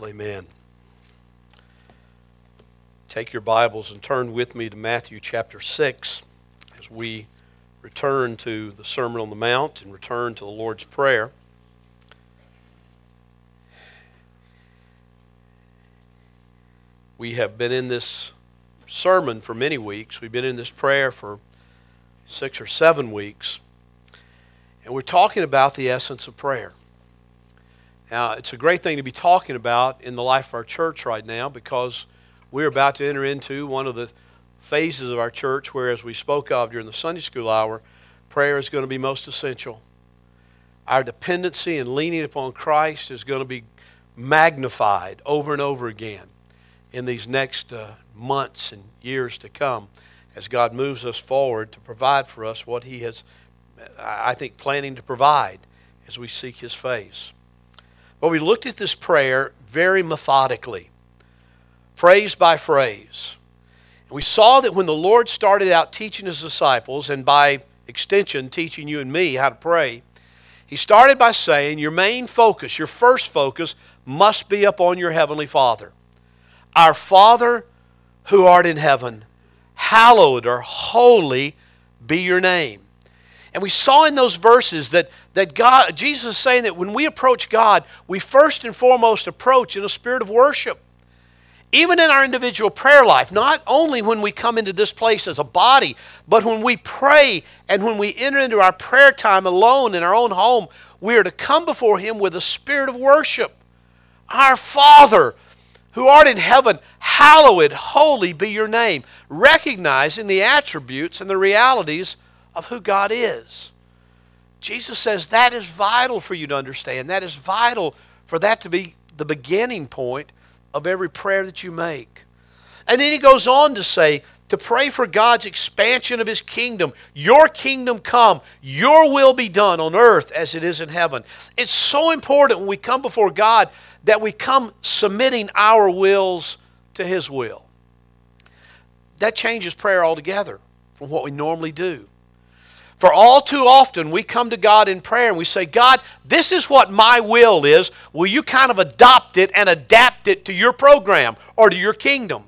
Well, amen. Take your Bibles and turn with me to Matthew chapter 6 as we return to the Sermon on the Mount and return to the Lord's Prayer. We have been in this sermon for many weeks. We've been in this prayer for six or seven weeks. And we're talking about the essence of prayer. Now, it's a great thing to be talking about in the life of our church right now because we're about to enter into one of the phases of our church where, as we spoke of during the Sunday school hour, prayer is going to be most essential. Our dependency and leaning upon Christ is going to be magnified over and over again in these next uh, months and years to come as God moves us forward to provide for us what He has, I think, planning to provide as we seek His face. But we looked at this prayer very methodically, phrase by phrase. And we saw that when the Lord started out teaching His disciples, and by extension, teaching you and me how to pray, He started by saying, Your main focus, your first focus, must be upon your Heavenly Father. Our Father who art in heaven, hallowed or holy be your name. And we saw in those verses that, that God, Jesus is saying that when we approach God, we first and foremost approach in a spirit of worship. Even in our individual prayer life, not only when we come into this place as a body, but when we pray and when we enter into our prayer time alone in our own home, we are to come before Him with a spirit of worship. Our Father, who art in heaven, hallowed, holy be your name, recognizing the attributes and the realities of who God is. Jesus says that is vital for you to understand. That is vital for that to be the beginning point of every prayer that you make. And then he goes on to say, to pray for God's expansion of his kingdom. Your kingdom come, your will be done on earth as it is in heaven. It's so important when we come before God that we come submitting our wills to his will. That changes prayer altogether from what we normally do. For all too often, we come to God in prayer and we say, God, this is what my will is. Will you kind of adopt it and adapt it to your program or to your kingdom?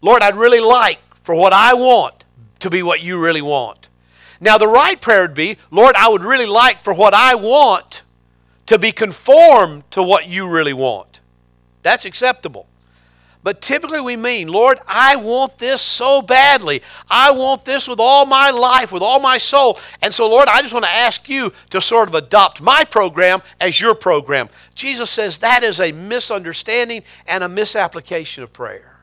Lord, I'd really like for what I want to be what you really want. Now, the right prayer would be, Lord, I would really like for what I want to be conformed to what you really want. That's acceptable. But typically we mean, Lord, I want this so badly. I want this with all my life, with all my soul. And so, Lord, I just want to ask you to sort of adopt my program as your program. Jesus says that is a misunderstanding and a misapplication of prayer.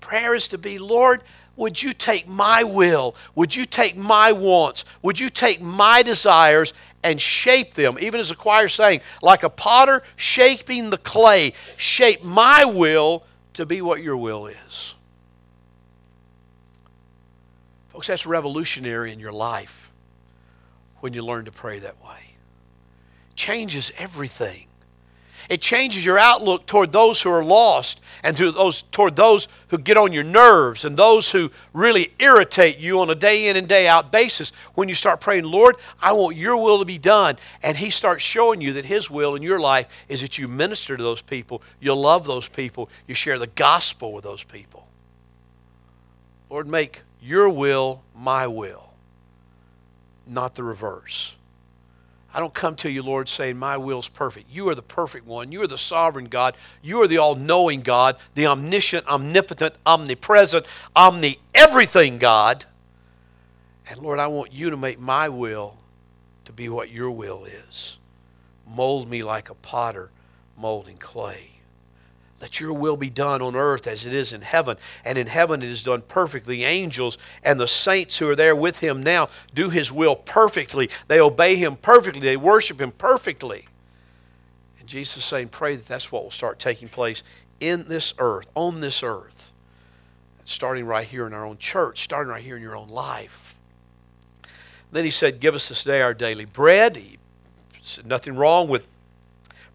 Prayer is to be, Lord, would you take my will? Would you take my wants? Would you take my desires and shape them? Even as the choir is saying, like a potter shaping the clay, shape my will to be what your will is. Folks, that's revolutionary in your life when you learn to pray that way. Changes everything. It changes your outlook toward those who are lost and to those, toward those who get on your nerves and those who really irritate you on a day in and day out basis when you start praying, Lord, I want your will to be done. And He starts showing you that His will in your life is that you minister to those people, you love those people, you share the gospel with those people. Lord, make your will my will, not the reverse. I don't come to you, Lord, saying, My will's perfect. You are the perfect one. You are the sovereign God. You are the all knowing God, the omniscient, omnipotent, omnipresent, omni everything God. And Lord, I want you to make my will to be what your will is. Mold me like a potter molding clay. Let your will be done on earth as it is in heaven. And in heaven it is done perfectly. Angels and the saints who are there with him now do his will perfectly. They obey him perfectly. They worship him perfectly. And Jesus is saying, pray that that's what will start taking place in this earth, on this earth. Starting right here in our own church, starting right here in your own life. Then he said, Give us this day our daily bread. He said nothing wrong with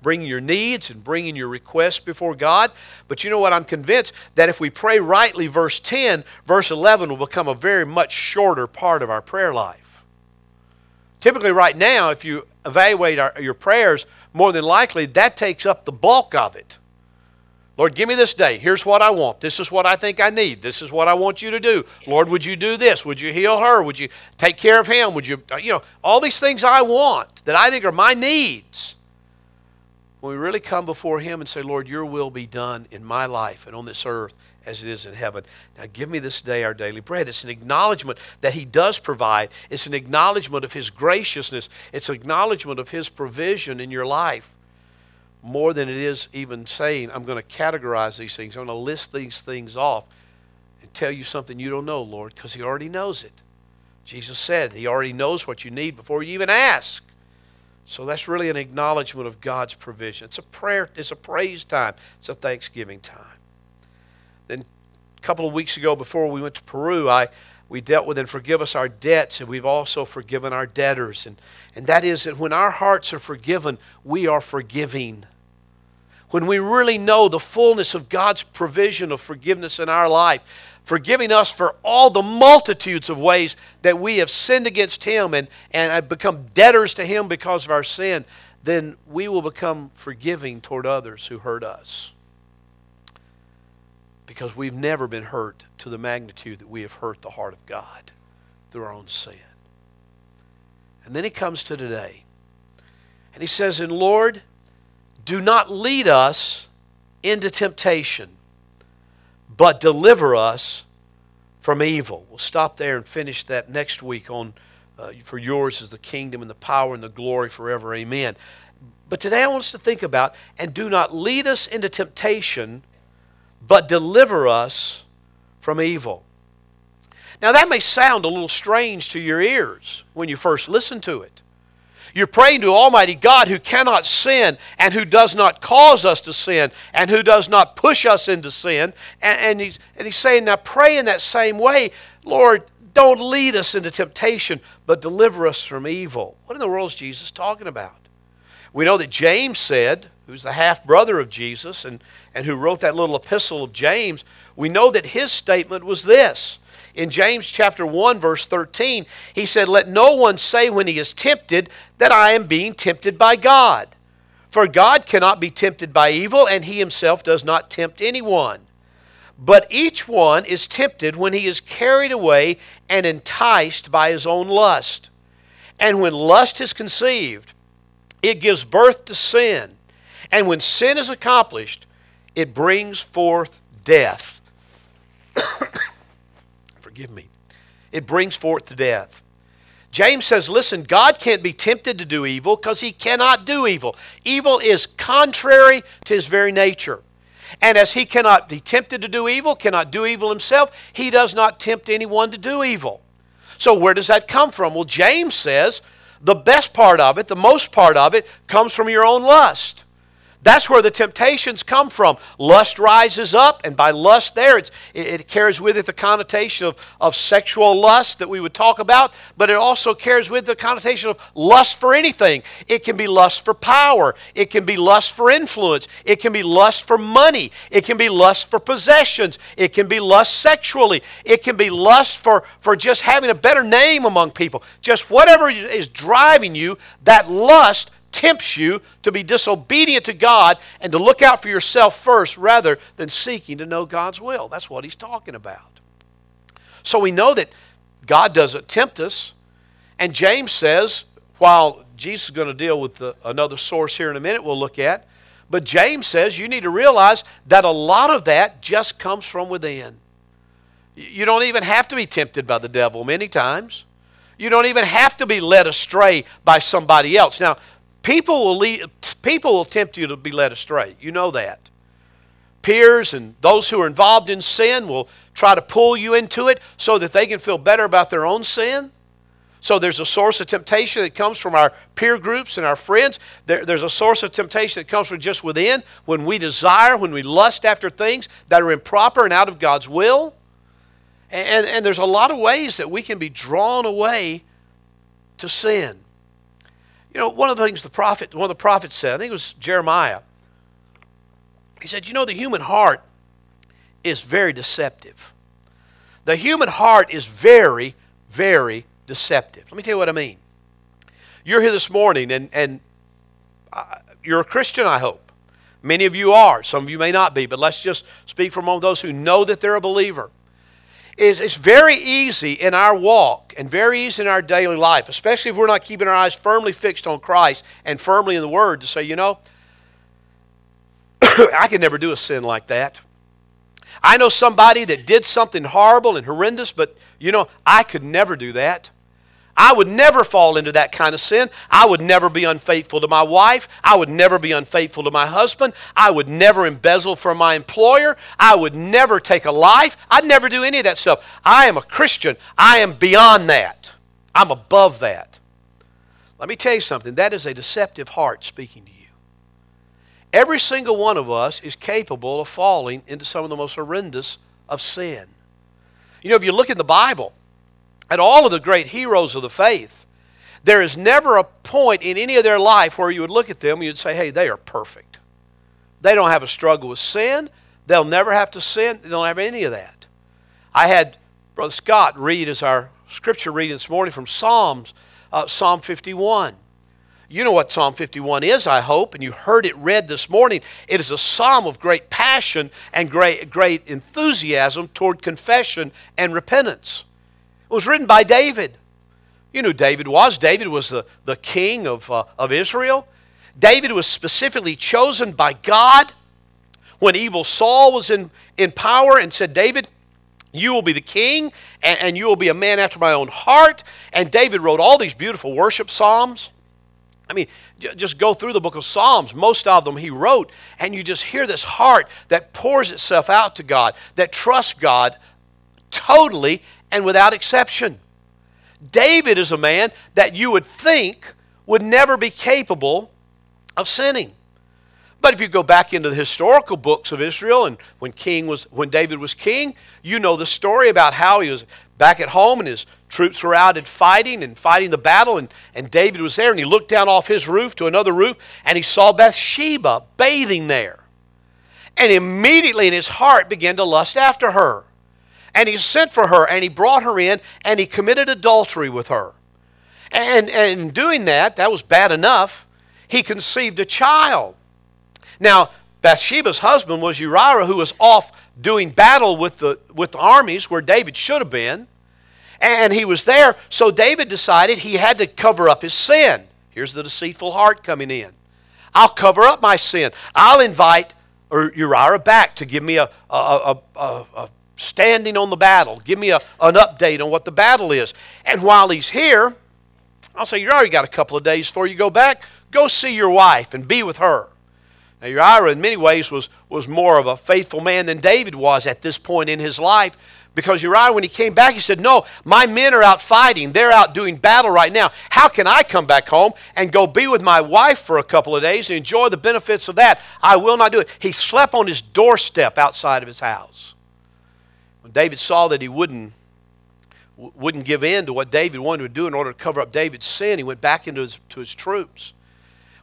bringing your needs and bringing your requests before God. But you know what? I'm convinced that if we pray rightly, verse 10, verse 11 will become a very much shorter part of our prayer life. Typically, right now, if you evaluate our, your prayers, more than likely that takes up the bulk of it. Lord, give me this day. Here's what I want. This is what I think I need. This is what I want you to do. Lord, would you do this? Would you heal her? Would you take care of him? Would you, you know, all these things I want that I think are my needs. When we really come before him and say, Lord, your will be done in my life and on this earth as it is in heaven. Now give me this day our daily bread. It's an acknowledgement that He does provide, it's an acknowledgement of His graciousness, it's an acknowledgement of His provision in your life more than it is even saying, I'm going to categorize these things, I'm going to list these things off and tell you something you don't know, Lord, because He already knows it. Jesus said He already knows what you need before you even ask. So that's really an acknowledgement of God's provision. It's a prayer, it's a praise time, it's a thanksgiving time. Then a couple of weeks ago, before we went to Peru, I we dealt with and forgive us our debts, and we've also forgiven our debtors. And, and that is that when our hearts are forgiven, we are forgiving. When we really know the fullness of God's provision of forgiveness in our life, forgiving us for all the multitudes of ways that we have sinned against Him and, and have become debtors to Him because of our sin, then we will become forgiving toward others who hurt us because we've never been hurt to the magnitude that we have hurt the heart of God through our own sin. And then he comes to today. And he says, And Lord, do not lead us into temptation, but deliver us from evil. We'll stop there and finish that next week on uh, For yours is the kingdom and the power and the glory forever. Amen. But today I want us to think about, and do not lead us into temptation, but deliver us from evil. Now, that may sound a little strange to your ears when you first listen to it. You're praying to Almighty God who cannot sin and who does not cause us to sin and who does not push us into sin. And, and, he's, and he's saying, now pray in that same way, Lord, don't lead us into temptation, but deliver us from evil. What in the world is Jesus talking about? We know that James said, who's the half brother of Jesus and, and who wrote that little epistle of James, we know that his statement was this. In James chapter 1, verse 13, he said, Let no one say when he is tempted that I am being tempted by God. For God cannot be tempted by evil, and he himself does not tempt anyone. But each one is tempted when he is carried away and enticed by his own lust. And when lust is conceived, it gives birth to sin. And when sin is accomplished, it brings forth death. Forgive me. It brings forth the death. James says, listen, God can't be tempted to do evil because he cannot do evil. Evil is contrary to his very nature. And as he cannot be tempted to do evil, cannot do evil himself, he does not tempt anyone to do evil. So where does that come from? Well, James says the best part of it, the most part of it, comes from your own lust. That's where the temptations come from. Lust rises up, and by lust, there it, it carries with it the connotation of, of sexual lust that we would talk about, but it also carries with the connotation of lust for anything. It can be lust for power, it can be lust for influence, it can be lust for money, it can be lust for possessions, it can be lust sexually, it can be lust for, for just having a better name among people. Just whatever is driving you, that lust tempts you to be disobedient to God and to look out for yourself first rather than seeking to know God's will. That's what he's talking about. So we know that God doesn't tempt us. And James says, while Jesus is going to deal with the, another source here in a minute we'll look at, but James says you need to realize that a lot of that just comes from within. You don't even have to be tempted by the devil many times. You don't even have to be led astray by somebody else. Now, People will, lead, people will tempt you to be led astray. You know that. Peers and those who are involved in sin will try to pull you into it so that they can feel better about their own sin. So there's a source of temptation that comes from our peer groups and our friends. There, there's a source of temptation that comes from just within when we desire, when we lust after things that are improper and out of God's will. And, and there's a lot of ways that we can be drawn away to sin. You know, one of the things the prophet, one of the prophets said, I think it was Jeremiah, he said, You know, the human heart is very deceptive. The human heart is very, very deceptive. Let me tell you what I mean. You're here this morning, and, and I, you're a Christian, I hope. Many of you are. Some of you may not be, but let's just speak for among those who know that they're a believer. It's, it's very easy in our walk and very easy in our daily life, especially if we're not keeping our eyes firmly fixed on Christ and firmly in the Word, to say, you know, I could never do a sin like that. I know somebody that did something horrible and horrendous, but you know, I could never do that. I would never fall into that kind of sin. I would never be unfaithful to my wife. I would never be unfaithful to my husband. I would never embezzle from my employer. I would never take a life. I'd never do any of that stuff. I am a Christian. I am beyond that. I'm above that. Let me tell you something that is a deceptive heart speaking to you. Every single one of us is capable of falling into some of the most horrendous of sin. You know, if you look in the Bible, at all of the great heroes of the faith, there is never a point in any of their life where you would look at them and you'd say, hey, they are perfect. They don't have a struggle with sin. They'll never have to sin. They don't have any of that. I had Brother Scott read as our scripture reading this morning from Psalms, uh, Psalm 51. You know what Psalm 51 is, I hope, and you heard it read this morning. It is a psalm of great passion and great, great enthusiasm toward confession and repentance. It was written by David. You know David was. David was the, the king of, uh, of Israel. David was specifically chosen by God when evil Saul was in, in power and said, David, you will be the king and, and you will be a man after my own heart. And David wrote all these beautiful worship psalms. I mean, just go through the book of Psalms. Most of them he wrote, and you just hear this heart that pours itself out to God, that trusts God totally and without exception. David is a man that you would think would never be capable of sinning. But if you go back into the historical books of Israel and when king was when David was king, you know the story about how he was back at home and his troops were out and fighting and fighting the battle and, and David was there and he looked down off his roof to another roof and he saw Bathsheba bathing there. And immediately in his heart began to lust after her. And he sent for her and he brought her in and he committed adultery with her. And, and in doing that, that was bad enough, he conceived a child. Now, Bathsheba's husband was Uriah, who was off doing battle with the, with the armies where David should have been. And he was there, so David decided he had to cover up his sin. Here's the deceitful heart coming in. I'll cover up my sin. I'll invite Uriah back to give me a, a, a, a standing on the battle. Give me a, an update on what the battle is. And while he's here, I'll say, You already got a couple of days before you go back. Go see your wife and be with her. Now, Uriah, in many ways, was, was more of a faithful man than David was at this point in his life. Because Uriah, when he came back, he said, No, my men are out fighting. They're out doing battle right now. How can I come back home and go be with my wife for a couple of days and enjoy the benefits of that? I will not do it. He slept on his doorstep outside of his house. David saw that he wouldn't, wouldn't give in to what David wanted to do in order to cover up David's sin, he went back into his, to his troops.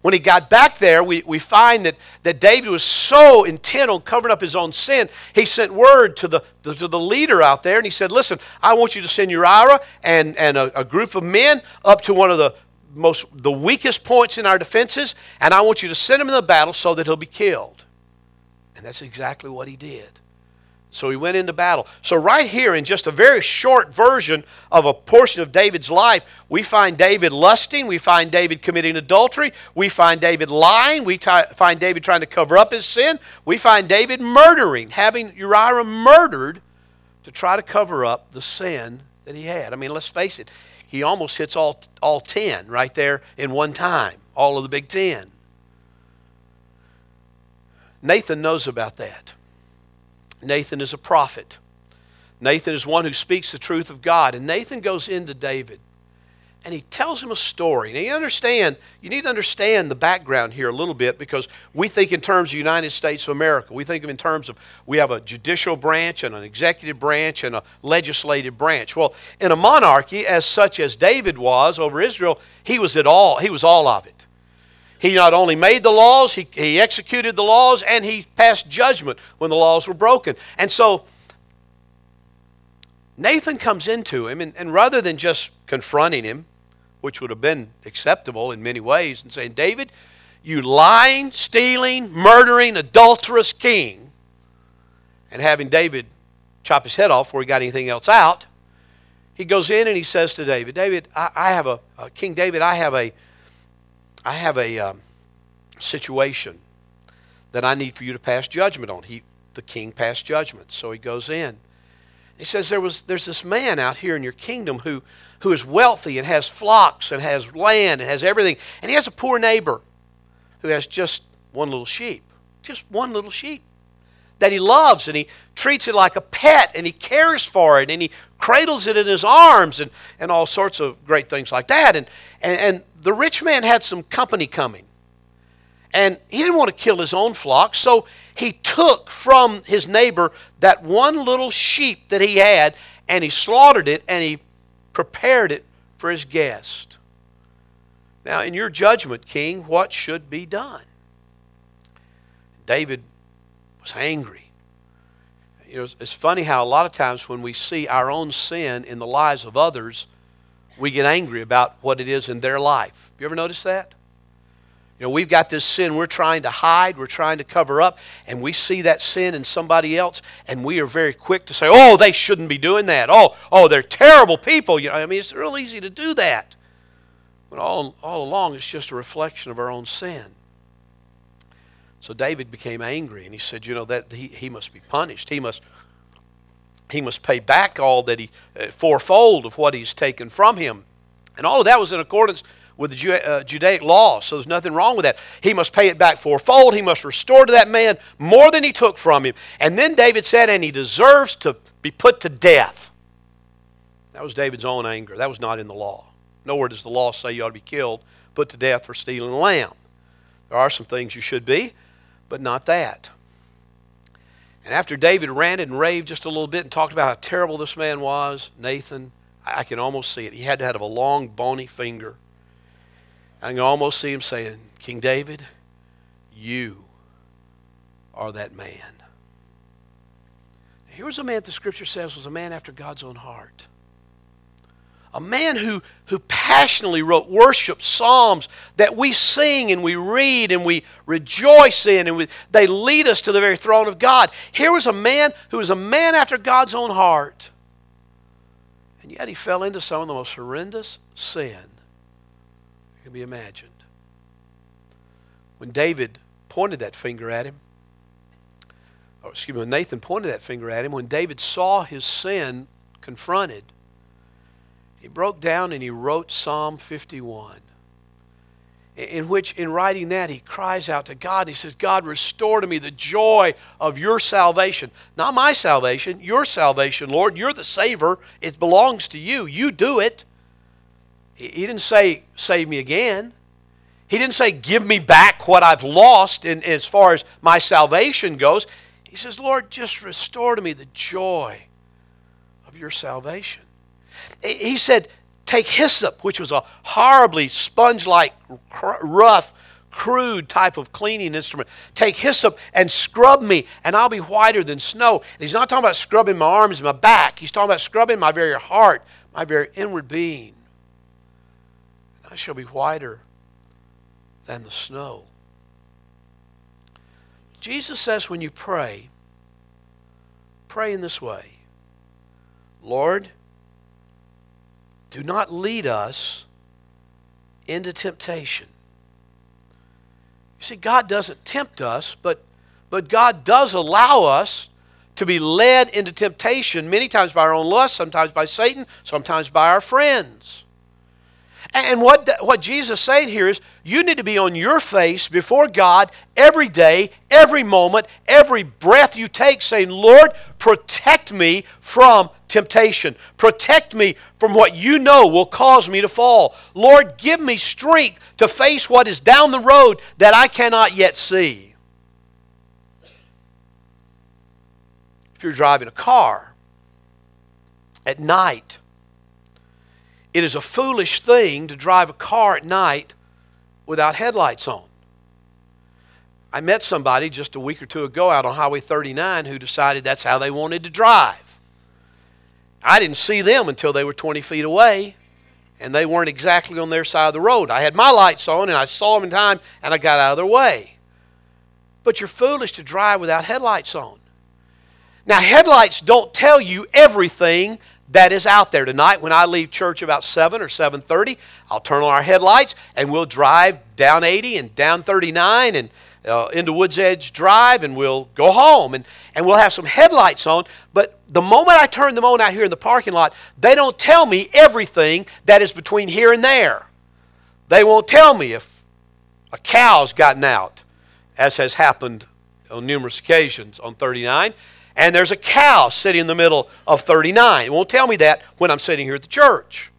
When he got back there, we, we find that, that David was so intent on covering up his own sin, he sent word to the, to the leader out there and he said, Listen, I want you to send Uriah and, and a, a group of men up to one of the most the weakest points in our defenses, and I want you to send him in the battle so that he'll be killed. And that's exactly what he did. So he went into battle. So, right here, in just a very short version of a portion of David's life, we find David lusting. We find David committing adultery. We find David lying. We t- find David trying to cover up his sin. We find David murdering, having Uriah murdered to try to cover up the sin that he had. I mean, let's face it, he almost hits all, all 10 right there in one time, all of the big 10. Nathan knows about that. Nathan is a prophet. Nathan is one who speaks the truth of God. And Nathan goes into David and he tells him a story. Now, you understand, you need to understand the background here a little bit because we think in terms of United States of America. We think of in terms of we have a judicial branch and an executive branch and a legislative branch. Well, in a monarchy as such as David was over Israel, he was it all. He was all of it. He not only made the laws, he, he executed the laws, and he passed judgment when the laws were broken. And so Nathan comes into him, and, and rather than just confronting him, which would have been acceptable in many ways, and saying, David, you lying, stealing, murdering, adulterous king, and having David chop his head off before he got anything else out, he goes in and he says to David, David, I, I have a, uh, King David, I have a, I have a um, situation that I need for you to pass judgment on. He, the king passed judgment. So he goes in. He says, there was, There's this man out here in your kingdom who, who is wealthy and has flocks and has land and has everything. And he has a poor neighbor who has just one little sheep. Just one little sheep that he loves and he treats it like a pet and he cares for it and he cradles it in his arms and, and all sorts of great things like that. And, and, and the rich man had some company coming. And he didn't want to kill his own flock, so he took from his neighbor that one little sheep that he had and he slaughtered it and he prepared it for his guest. Now, in your judgment, king, what should be done? David was angry. You know, it's funny how a lot of times when we see our own sin in the lives of others, we get angry about what it is in their life. You ever notice that? You know, we've got this sin we're trying to hide, we're trying to cover up, and we see that sin in somebody else, and we are very quick to say, "Oh, they shouldn't be doing that. Oh, oh, they're terrible people." You know, I mean, it's real easy to do that. But all, all along, it's just a reflection of our own sin. So David became angry, and he said, "You know that he, he must be punished. He must." He must pay back all that he, uh, fourfold of what he's taken from him. And all of that was in accordance with the uh, Judaic law, so there's nothing wrong with that. He must pay it back fourfold. He must restore to that man more than he took from him. And then David said, and he deserves to be put to death. That was David's own anger. That was not in the law. Nowhere does the law say you ought to be killed, put to death for stealing a lamb. There are some things you should be, but not that. And after David ranted and raved just a little bit and talked about how terrible this man was, Nathan, I can almost see it. He had to have a long, bony finger I can almost see him saying, King David, you are that man. Here was a man the scripture says was a man after God's own heart. A man who, who passionately wrote worship psalms that we sing and we read and we rejoice in, and we, they lead us to the very throne of God. Here was a man who was a man after God's own heart. And yet he fell into some of the most horrendous sin that can be imagined. When David pointed that finger at him, or excuse me, when Nathan pointed that finger at him, when David saw his sin confronted, he broke down and he wrote Psalm 51 in which, in writing that, he cries out to God. He says, God, restore to me the joy of your salvation. Not my salvation, your salvation, Lord. You're the Savior. It belongs to you. You do it. He didn't say, save me again. He didn't say, give me back what I've lost in, as far as my salvation goes. He says, Lord, just restore to me the joy of your salvation. He said, take hyssop, which was a horribly sponge like, rough, crude type of cleaning instrument. Take hyssop and scrub me, and I'll be whiter than snow. And he's not talking about scrubbing my arms and my back, he's talking about scrubbing my very heart, my very inward being. And I shall be whiter than the snow. Jesus says when you pray, pray in this way Lord, do not lead us into temptation. You see, God doesn't tempt us, but, but God does allow us to be led into temptation many times by our own lust, sometimes by Satan, sometimes by our friends. And what, what Jesus is saying here is you need to be on your face before God every day, every moment, every breath you take, saying, Lord, protect me from temptation. Protect me from what you know will cause me to fall. Lord, give me strength to face what is down the road that I cannot yet see. If you're driving a car at night, it is a foolish thing to drive a car at night without headlights on. I met somebody just a week or two ago out on Highway 39 who decided that's how they wanted to drive. I didn't see them until they were 20 feet away. and they weren't exactly on their side of the road. I had my lights on and I saw them in time and I got out of their way. But you're foolish to drive without headlights on. Now, headlights don't tell you everything that is out there. Tonight when i leave church about 7 or 7.30 i'll turn on our headlights and we'll drive down 80 and down 39 and uh, into woods edge drive and we'll go home and, and we'll have some headlights on. But the moment i turn them on out here in the parking lot they don't tell me everything that is between here and there. They won't tell me if a cow's gotten out as has happened on numerous occasions on 39 and there's a cow sitting in the middle of 39. It won't tell me that when I'm sitting here at the church.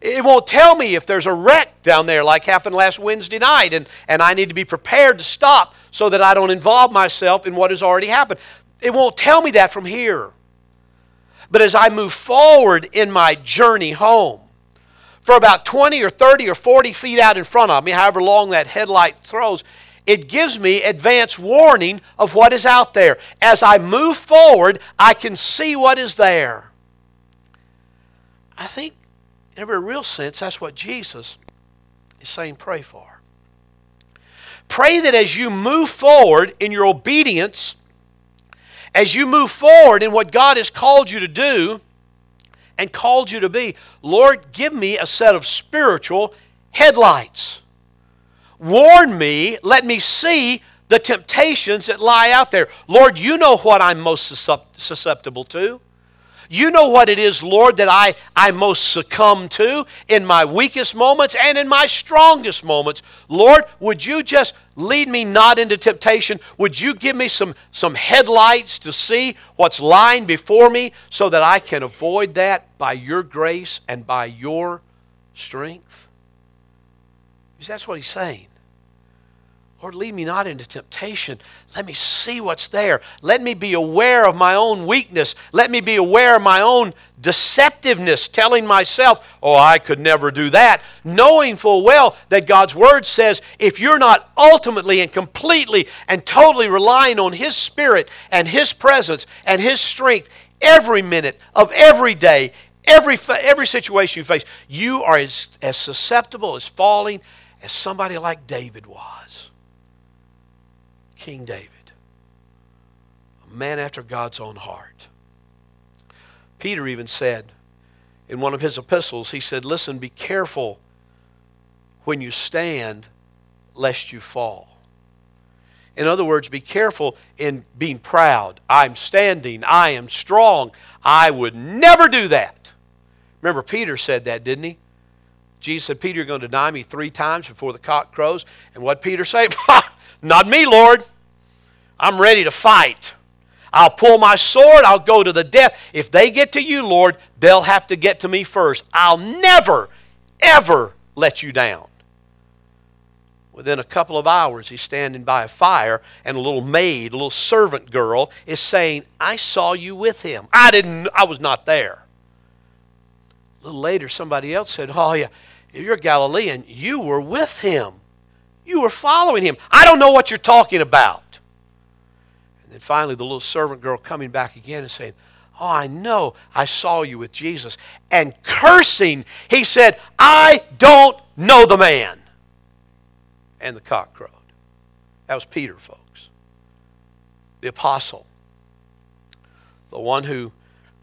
It won't tell me if there's a wreck down there like happened last Wednesday night and, and I need to be prepared to stop so that I don't involve myself in what has already happened. It won't tell me that from here. But as I move forward in my journey home, for about 20 or 30 or 40 feet out in front of me, however long that headlight throws, it gives me advance warning of what is out there. As I move forward, I can see what is there. I think, in a very real sense, that's what Jesus is saying pray for. Pray that as you move forward in your obedience, as you move forward in what God has called you to do and called you to be, Lord, give me a set of spiritual headlights. Warn me, let me see the temptations that lie out there. Lord, you know what I'm most susceptible to. You know what it is, Lord, that I, I most succumb to in my weakest moments and in my strongest moments. Lord, would you just lead me not into temptation? Would you give me some, some headlights to see what's lying before me so that I can avoid that by your grace and by your strength? Because that's what he's saying. Lord, lead me not into temptation. Let me see what's there. Let me be aware of my own weakness. Let me be aware of my own deceptiveness, telling myself, oh, I could never do that. Knowing full well that God's Word says if you're not ultimately and completely and totally relying on His Spirit and His presence and His strength every minute of every day, every, every situation you face, you are as, as susceptible as falling as somebody like David was. King David, a man after God's own heart. Peter even said in one of his epistles, he said, Listen, be careful when you stand, lest you fall. In other words, be careful in being proud. I'm standing. I am strong. I would never do that. Remember, Peter said that, didn't he? Jesus said, Peter, you're going to deny me three times before the cock crows. And what Peter say? Not me, Lord. I'm ready to fight. I'll pull my sword. I'll go to the death. If they get to you, Lord, they'll have to get to me first. I'll never, ever let you down. Within a couple of hours, he's standing by a fire, and a little maid, a little servant girl, is saying, I saw you with him. I didn't, I was not there. Little later, somebody else said, Oh, yeah, you're a Galilean. You were with him. You were following him. I don't know what you're talking about. And then finally, the little servant girl coming back again and saying, Oh, I know I saw you with Jesus. And cursing, he said, I don't know the man. And the cock crowed. That was Peter, folks. The apostle. The one who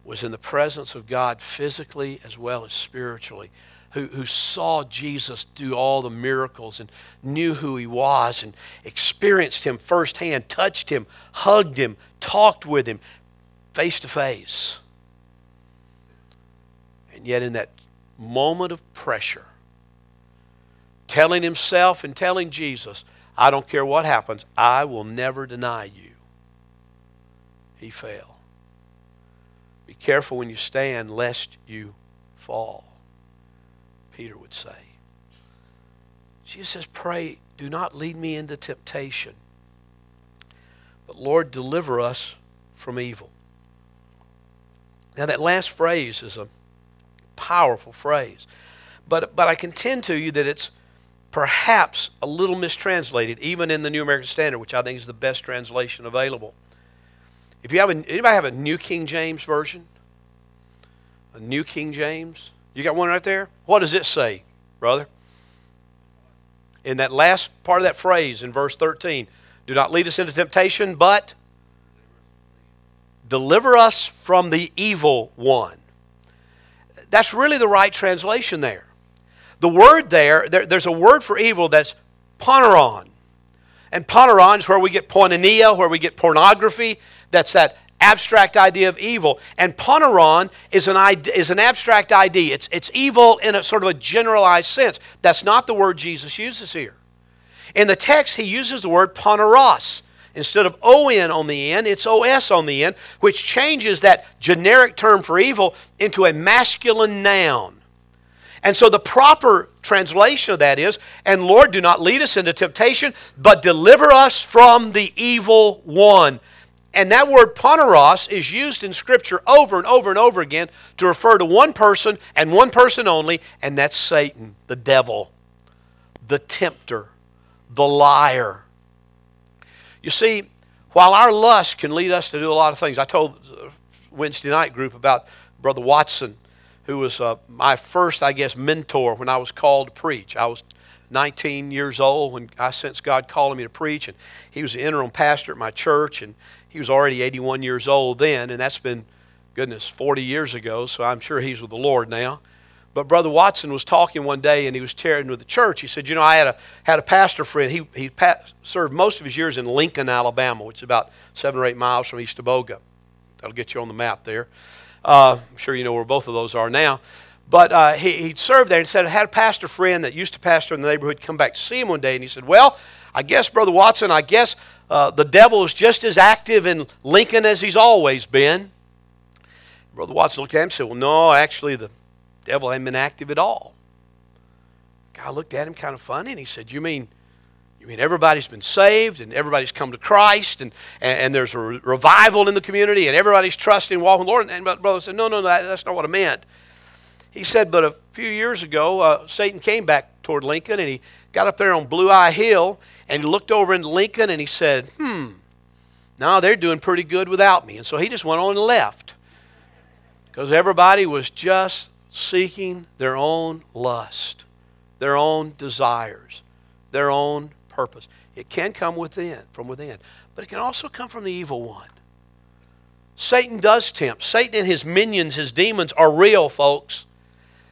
was in the presence of God physically as well as spiritually who, who saw Jesus do all the miracles and knew who he was and experienced him firsthand, touched him, hugged him, talked with him face to face. And yet, in that moment of pressure, telling himself and telling Jesus, I don't care what happens, I will never deny you, he fell. Be careful when you stand, lest you fall. Peter would say. Jesus says, Pray, do not lead me into temptation, but Lord, deliver us from evil. Now, that last phrase is a powerful phrase, but, but I contend to you that it's perhaps a little mistranslated, even in the New American Standard, which I think is the best translation available. If you have a, anybody have a New King James version? A New King James? You got one right there? What does it say, brother? In that last part of that phrase in verse 13, do not lead us into temptation, but deliver us from the evil one. That's really the right translation there. The word there, there there's a word for evil that's poneron. And poneron is where we get porneia, where we get pornography. That's that abstract idea of evil. And poneron is an, idea, is an abstract idea. It's, it's evil in a sort of a generalized sense. That's not the word Jesus uses here. In the text, he uses the word poneros. Instead of on on the end, it's os on the end, which changes that generic term for evil into a masculine noun. And so the proper translation of that is, and Lord, do not lead us into temptation, but deliver us from the evil one. And that word poneros is used in Scripture over and over and over again to refer to one person and one person only, and that's Satan, the devil, the tempter, the liar. You see, while our lust can lead us to do a lot of things, I told Wednesday night group about Brother Watson who was uh, my first, I guess, mentor when I was called to preach. I was 19 years old when I sensed God calling me to preach, and he was the interim pastor at my church, and he was already 81 years old then, and that's been, goodness, 40 years ago, so I'm sure he's with the Lord now. But Brother Watson was talking one day, and he was tearing with the church. He said, "You know, I had a had a pastor friend. He he served most of his years in Lincoln, Alabama, which is about seven or eight miles from Eastaboga. That'll get you on the map there." Uh, I'm sure you know where both of those are now. But uh, he, he'd served there and said, I had a pastor friend that used to pastor in the neighborhood come back to see him one day, and he said, Well, I guess, Brother Watson, I guess uh, the devil is just as active in Lincoln as he's always been. Brother Watson looked at him and said, Well, no, actually, the devil hadn't been active at all. Guy looked at him kind of funny, and he said, You mean I mean, everybody's been saved and everybody's come to Christ and, and, and there's a re- revival in the community and everybody's trusting, walking the Lord. And brother said, No, no, no, that, that's not what I meant. He said, But a few years ago, uh, Satan came back toward Lincoln and he got up there on Blue Eye Hill and he looked over into Lincoln and he said, Hmm, now they're doing pretty good without me. And so he just went on and left because everybody was just seeking their own lust, their own desires, their own purpose. It can come within, from within, but it can also come from the evil one. Satan does tempt. Satan and his minions, his demons, are real, folks.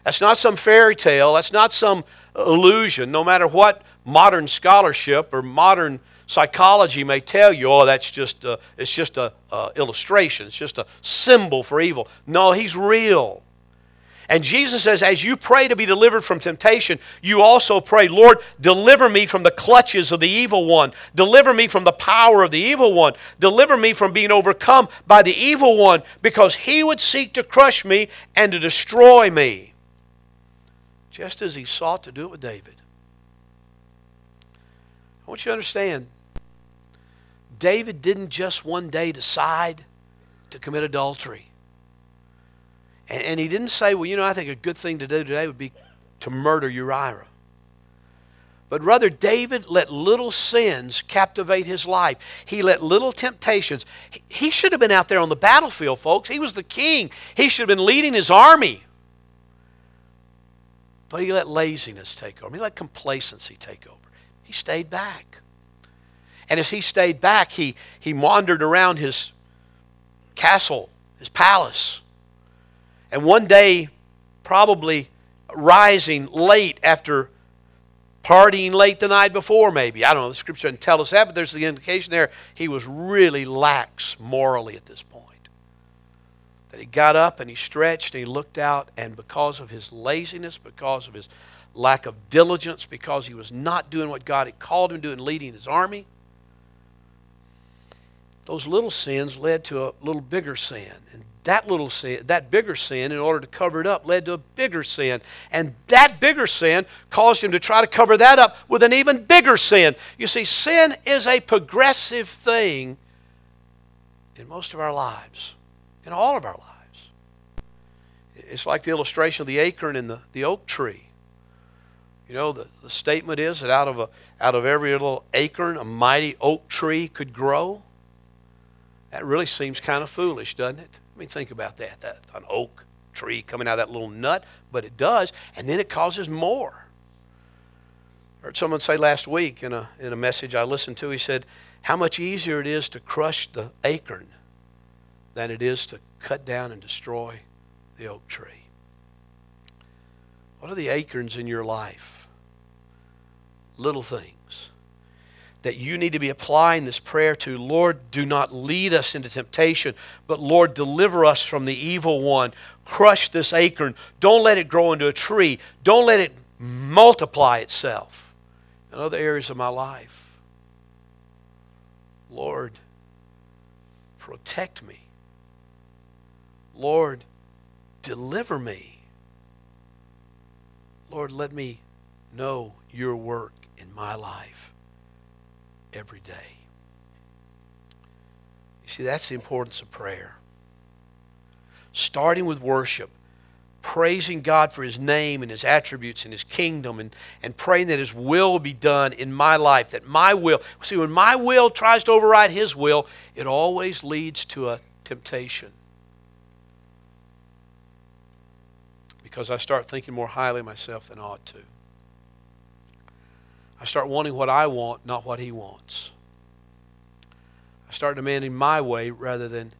That's not some fairy tale. That's not some illusion. No matter what modern scholarship or modern psychology may tell you, oh, that's just a, it's just a, a illustration. It's just a symbol for evil. No, he's real. And Jesus says, as you pray to be delivered from temptation, you also pray, Lord, deliver me from the clutches of the evil one. Deliver me from the power of the evil one. Deliver me from being overcome by the evil one, because he would seek to crush me and to destroy me, just as he sought to do it with David. I want you to understand David didn't just one day decide to commit adultery. And, and he didn't say, well, you know, I think a good thing to do today would be to murder Uriah. But rather, David let little sins captivate his life. He let little temptations. He should have been out there on the battlefield, folks. He was the king, he should have been leading his army. But he let laziness take over, he let complacency take over. He stayed back. And as he stayed back, he, he wandered around his castle, his palace. And one day, probably rising late after partying late the night before, maybe. I don't know, the scripture doesn't tell us that, but there's the indication there he was really lax morally at this point. That he got up and he stretched and he looked out, and because of his laziness, because of his lack of diligence, because he was not doing what God had called him to do in leading his army, those little sins led to a little bigger sin. And that little sin, that bigger sin, in order to cover it up, led to a bigger sin. And that bigger sin caused him to try to cover that up with an even bigger sin. You see, sin is a progressive thing in most of our lives, in all of our lives. It's like the illustration of the acorn and the, the oak tree. You know, the, the statement is that out of, a, out of every little acorn, a mighty oak tree could grow. That really seems kind of foolish, doesn't it? I mean, think about that, that an oak. tree coming out of that little nut, but it does, and then it causes more. I heard someone say last week in a, in a message I listened to, he said, How much easier it is to crush the acorn than it is to cut down and destroy the oak tree. What are the acorns in your life? Little things that you need to be applying this prayer to. Lord, do not lead us into temptation, but Lord, deliver us from the evil one. Crush this acorn. Don't let it grow into a tree. Don't let it multiply itself in other areas of my life. Lord, protect me. Lord, deliver me. Lord, let me know your work in my life every day. You see, that's the importance of prayer. Starting with worship, praising God for His name and His attributes and His kingdom, and, and praying that His will be done in my life, that my will, see, when my will tries to override His will, it always leads to a temptation. Because I start thinking more highly of myself than I ought to. I start wanting what I want, not what He wants. I start demanding my way rather than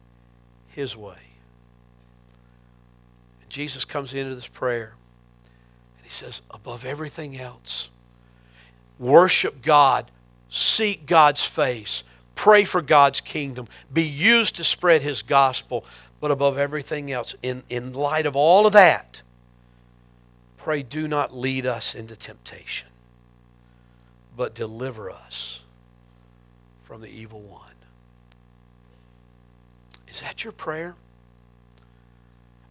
His way. And Jesus comes into this prayer and He says, above everything else, worship God, seek God's face, pray for God's kingdom, be used to spread His gospel. But above everything else, in, in light of all of that, Pray, do not lead us into temptation, but deliver us from the evil one. Is that your prayer?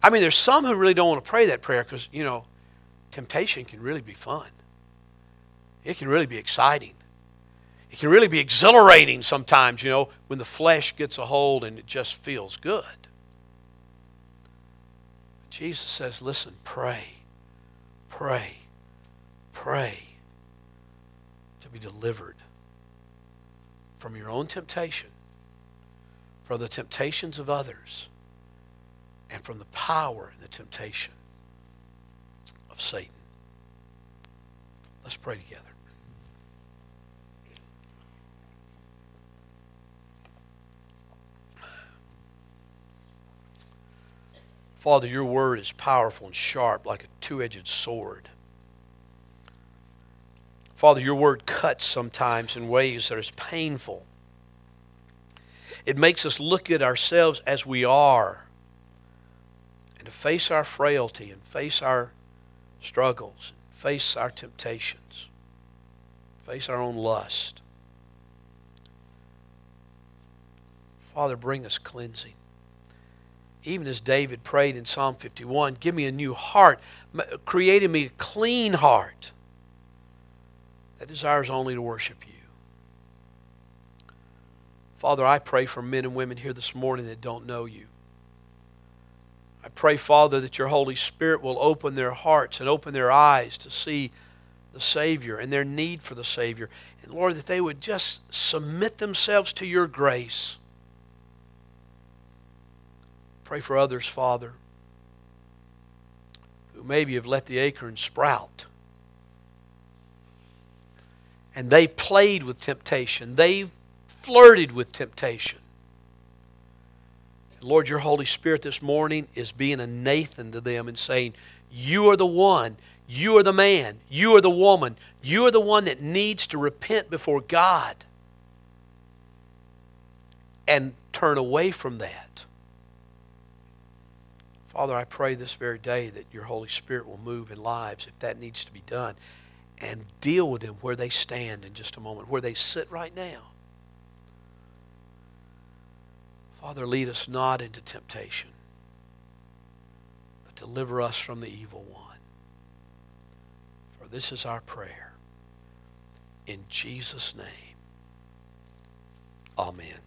I mean, there's some who really don't want to pray that prayer because, you know, temptation can really be fun. It can really be exciting. It can really be exhilarating sometimes, you know, when the flesh gets a hold and it just feels good. Jesus says, listen, pray Pray, pray to be delivered from your own temptation, from the temptations of others, and from the power and the temptation of Satan. Let's pray together. Father, your word is powerful and sharp like a two edged sword. Father, your word cuts sometimes in ways that is painful. It makes us look at ourselves as we are and to face our frailty and face our struggles, face our temptations, face our own lust. Father, bring us cleansing even as David prayed in Psalm 51, give me a new heart, create in me a clean heart that desires only to worship you. Father, I pray for men and women here this morning that don't know you. I pray, Father, that your Holy Spirit will open their hearts and open their eyes to see the Savior and their need for the Savior. And Lord, that they would just submit themselves to your grace Pray for others, Father, who maybe have let the acorn sprout. And they played with temptation. They've flirted with temptation. Lord, your Holy Spirit this morning is being a Nathan to them and saying, You are the one, you are the man, you are the woman, you are the one that needs to repent before God and turn away from that. Father, I pray this very day that your Holy Spirit will move in lives if that needs to be done and deal with them where they stand in just a moment, where they sit right now. Father, lead us not into temptation, but deliver us from the evil one. For this is our prayer. In Jesus' name, amen.